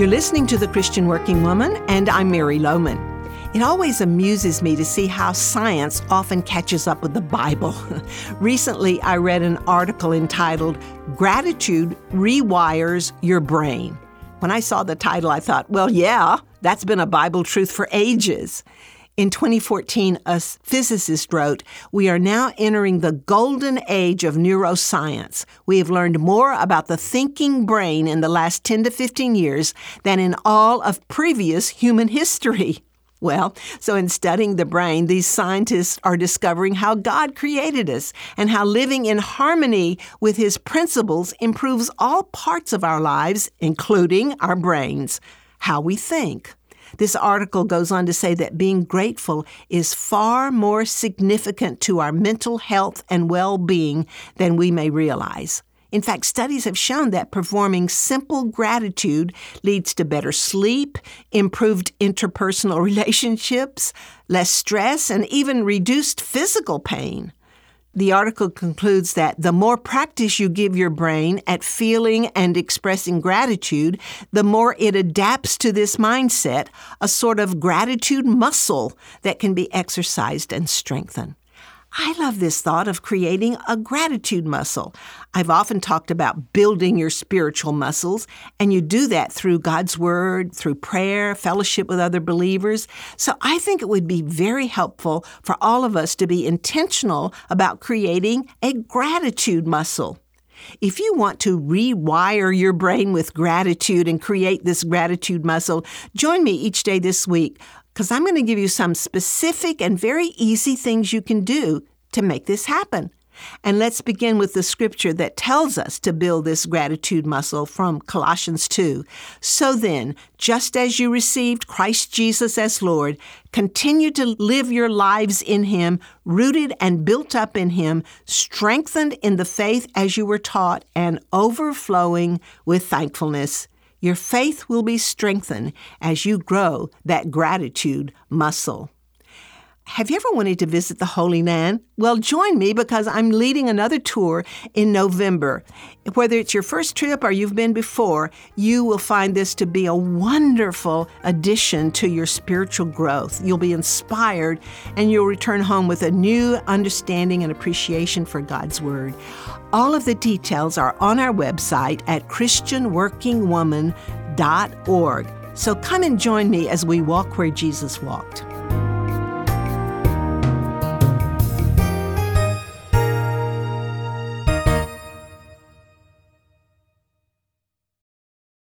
You're listening to The Christian Working Woman, and I'm Mary Lowman. It always amuses me to see how science often catches up with the Bible. Recently, I read an article entitled Gratitude Rewires Your Brain. When I saw the title, I thought, well, yeah, that's been a Bible truth for ages. In 2014, a physicist wrote, We are now entering the golden age of neuroscience. We have learned more about the thinking brain in the last 10 to 15 years than in all of previous human history. Well, so in studying the brain, these scientists are discovering how God created us and how living in harmony with His principles improves all parts of our lives, including our brains, how we think. This article goes on to say that being grateful is far more significant to our mental health and well being than we may realize. In fact, studies have shown that performing simple gratitude leads to better sleep, improved interpersonal relationships, less stress, and even reduced physical pain. The article concludes that the more practice you give your brain at feeling and expressing gratitude, the more it adapts to this mindset, a sort of gratitude muscle that can be exercised and strengthened. I love this thought of creating a gratitude muscle. I've often talked about building your spiritual muscles, and you do that through God's Word, through prayer, fellowship with other believers. So I think it would be very helpful for all of us to be intentional about creating a gratitude muscle. If you want to rewire your brain with gratitude and create this gratitude muscle, join me each day this week because I'm going to give you some specific and very easy things you can do to make this happen. And let's begin with the scripture that tells us to build this gratitude muscle from Colossians 2. So then, just as you received Christ Jesus as Lord, continue to live your lives in Him, rooted and built up in Him, strengthened in the faith as you were taught, and overflowing with thankfulness. Your faith will be strengthened as you grow that gratitude muscle. Have you ever wanted to visit the Holy Land? Well, join me because I'm leading another tour in November. Whether it's your first trip or you've been before, you will find this to be a wonderful addition to your spiritual growth. You'll be inspired and you'll return home with a new understanding and appreciation for God's Word. All of the details are on our website at ChristianWorkingWoman.org. So come and join me as we walk where Jesus walked.